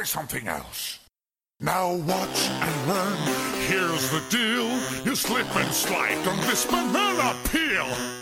try something else. Now watch and learn. Here's the deal. You slip and slide on this banana peel.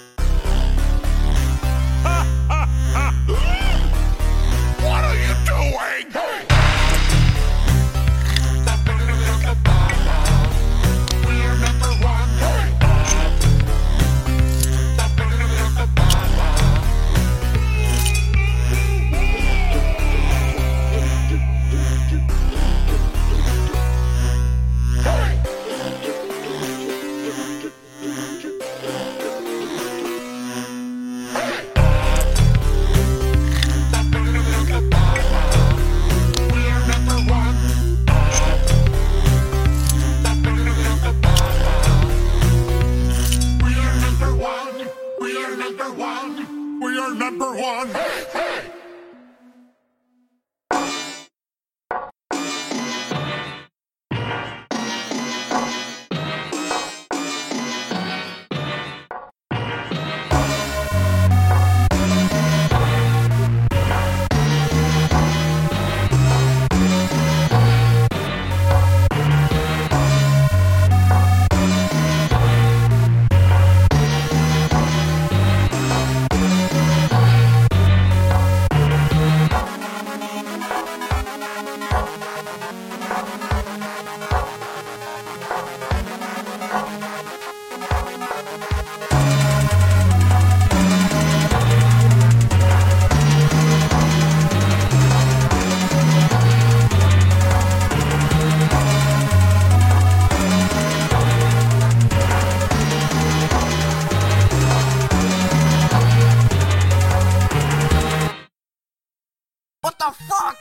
What the fuck?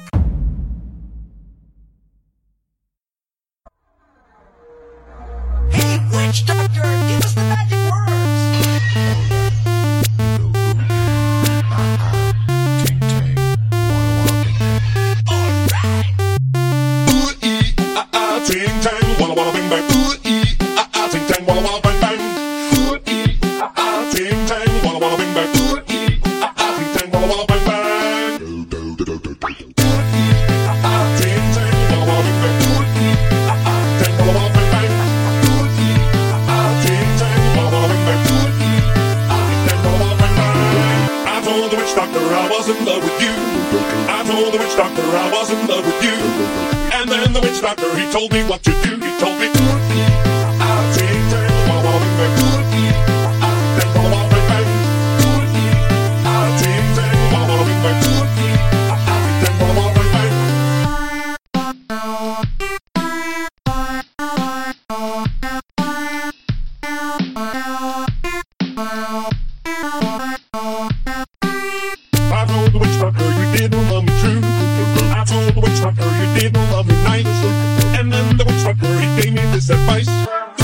Hey, witch doctor, give us the magic. Doctor I was in love with you. I told the witch doctor I was in love with you. And then the witch doctor, he told me what to do. He told me, he gave me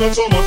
that's so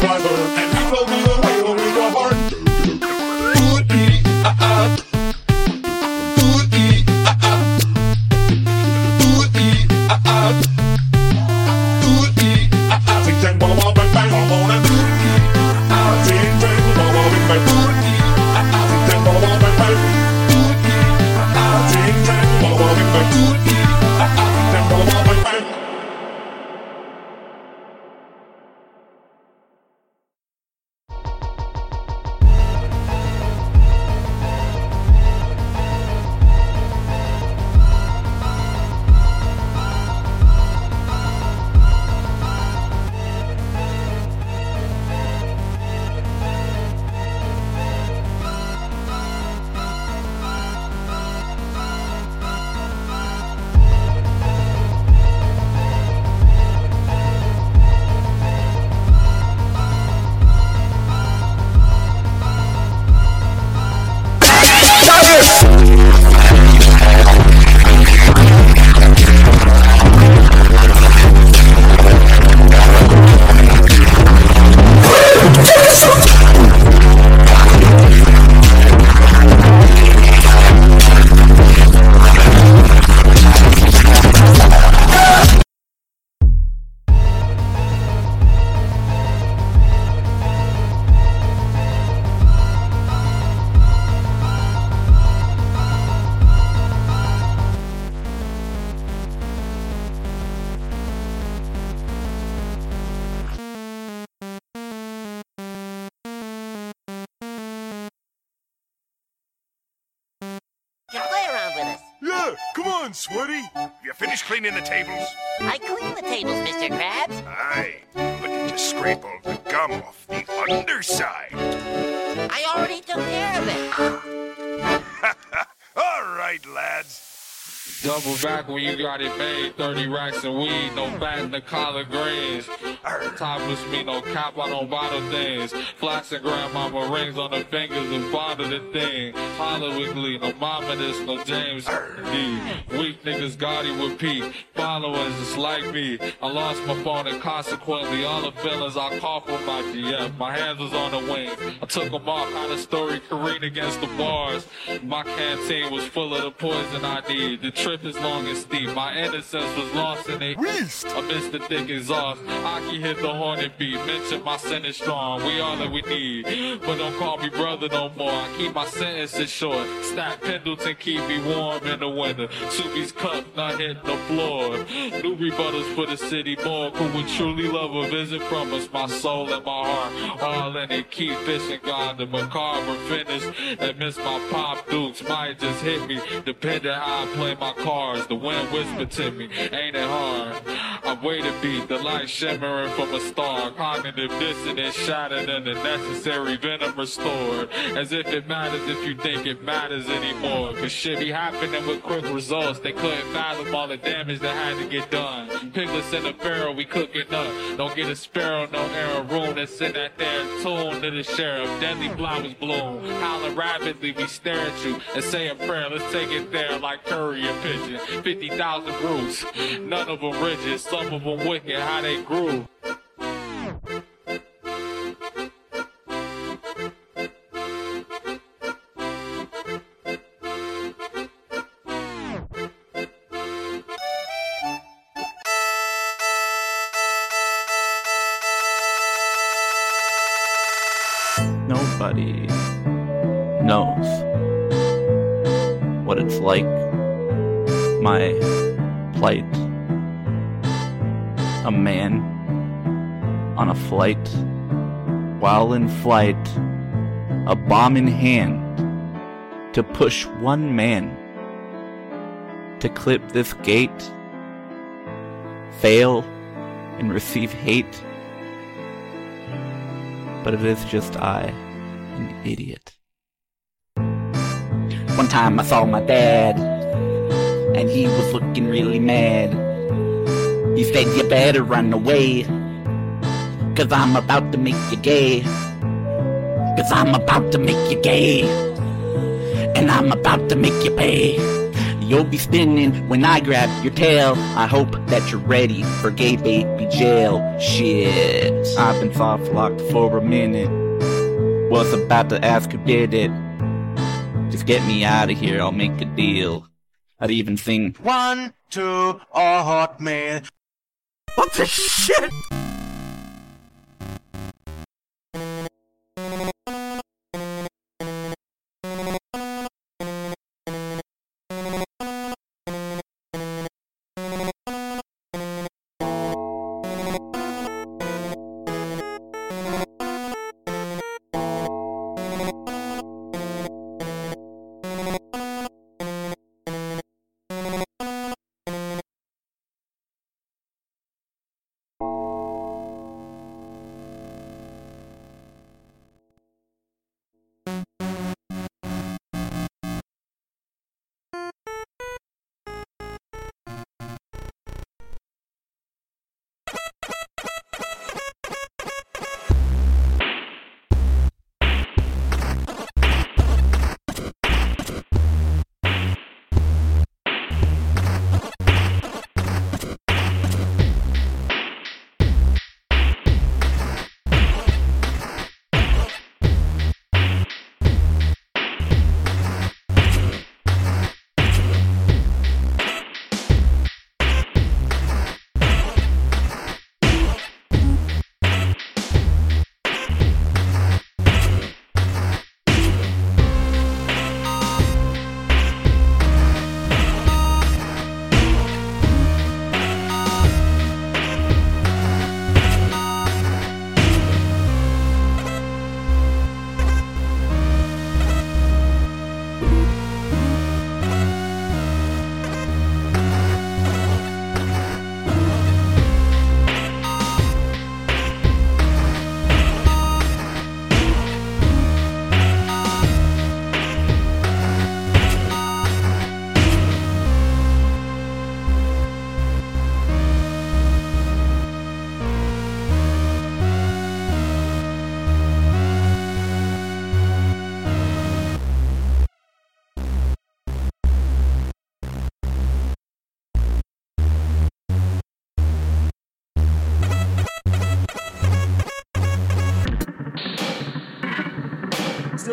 on, Sweaty. You finished cleaning the tables? I clean the tables, Mr. Krabs. Aye. but at you scrape all the gum off the underside. I already took care of it. All right, lads. Double back when you got it made. 30 racks of weed, no fat in the collard greens. Topless me, no cap, I don't bottle things. Flats and grandmama rings on the fingers and bottle the thing. Hollywood Glee, no mama this, no James D. Weak niggas Gotti with Pete. Followers just like me. I lost my phone and consequently all the feelings I caught from my GF. My hands was on the wings. I took them off, had a story careen against the bars. My canteen was full of the poison I need. The trip is long and steep. My innocence was lost in it. I missed the thick exhaust. Aki hit the hornet beat. Mention my sentence strong. We all that we need. But don't call me brother no more. I keep my sentences short. Stack Pendleton keep me warm in the winter. Soupy's cup not hitting the floor. New rebuttals for the city more. Who would truly love a visit from us? My soul and my heart. All in it. Keep fishing God. The macabre finish. And miss my pop dukes. Might just hit me. Depending how I play my cards. The wind whispered to me. Ain't it hard? I wait a beat. The light shimmering from a star. Cognitive dissonance shattered and the necessary venom restored. As if it matters if you think it matters anymore. Cause shit be happening with quick results. They couldn't fathom all the damage that had to get done. Piglets in a barrel, we cooking up. Don't get a sparrow, no air room that's in that there tune to the sheriff. Deadly flowers bloom. Howling rapidly, we stare at you and say a prayer. Let's take it there like curry and pigeon. 50,000 roots. None of them rigid, wicked, how they grew. Nobody knows what it's like my plight. A man on a flight. While in flight, a bomb in hand to push one man to clip this gate, fail, and receive hate. But it is just I, an idiot. One time I saw my dad, and he was looking really mad. He said, You better run away, cause I'm about to make you gay. Cause I'm about to make you gay, and I'm about to make you pay. You'll be spinning when I grab your tail. I hope that you're ready for gay baby jail. Shit. I've been soft locked for a minute. Was about to ask who did it. Just get me out of here, I'll make a deal. I'd even sing One, two, a hot man. What the shit?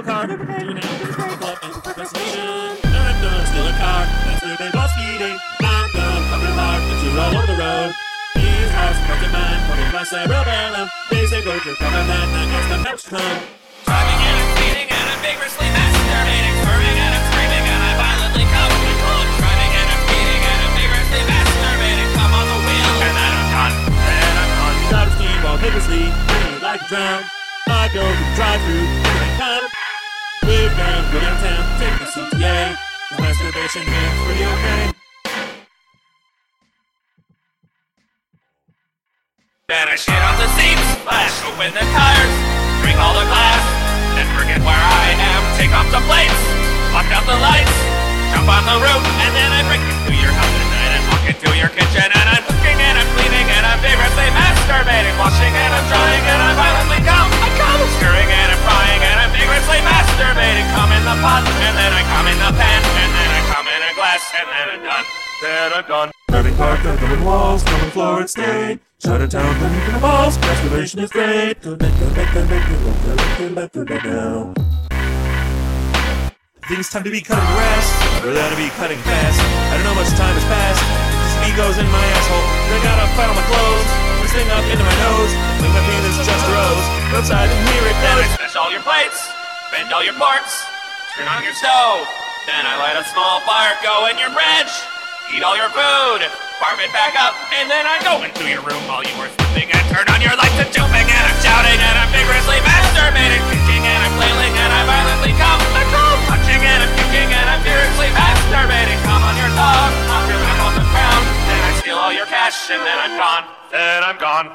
Still car, never pay you now. This break up and procrastination. I'm gonna steal a car. That's where they boss speeding. I'm gonna pump it hard and you all over the road. These cars come to mind, putting my cerebellum. They say go to cover that, I guess the cops come. Driving and I'm speeding and I'm vigorously masturbating, swerving and I'm screaming and I violently come. Driving and I'm speeding and I'm vigorously masturbating, come on the wheel. And then I'm done. Then I'm done. Out of steam while vigorously, feeling like a drown. I go to the drive-through, here I come. Down, go downtown, take the CTA. Is masturbation here pretty okay? Then I shit on the seats, splash open the tires, drink all the glass, then forget where I am, take off the plates, lock out the lights, jump on the roof, and then I break into your house and then I walk into your kitchen and I'm cooking and I'm cleaning and I'm vigorously masturbating, washing and I'm drying and I'm violently and I'm vigorously masturbating, come in the pot and then I come in the pan and then I come in a glass and then I'm done. Then I'm done. Driving car, covering walls, coming floor and stain. Shut it down, cleaning from the balls, masturbation is great. Good night, good night, good night, good night, good night, good night, good night now. I think it's time to be cutting grass. I'd rather to be cutting fast. I don't know much time has passed. This ego's in my asshole. And I gotta fight on my clothes. This thing up into my nose. Think my penis just rose. Outside and here it Then I goes. smash all your plates, bend all your parts, turn on your stove. Then I light a small fire, go in your fridge, eat all your food, warm it back up, and then I go into your room. While you were sleeping and turn on your lights and jumping and I'm shouting and I'm vigorously masturbating, kicking and I'm flailing and I violently come, I come, punching and I'm kicking and I'm furiously masturbating. Come on your dog, leg on the ground, then I steal all your cash and then I'm gone. Then I'm gone.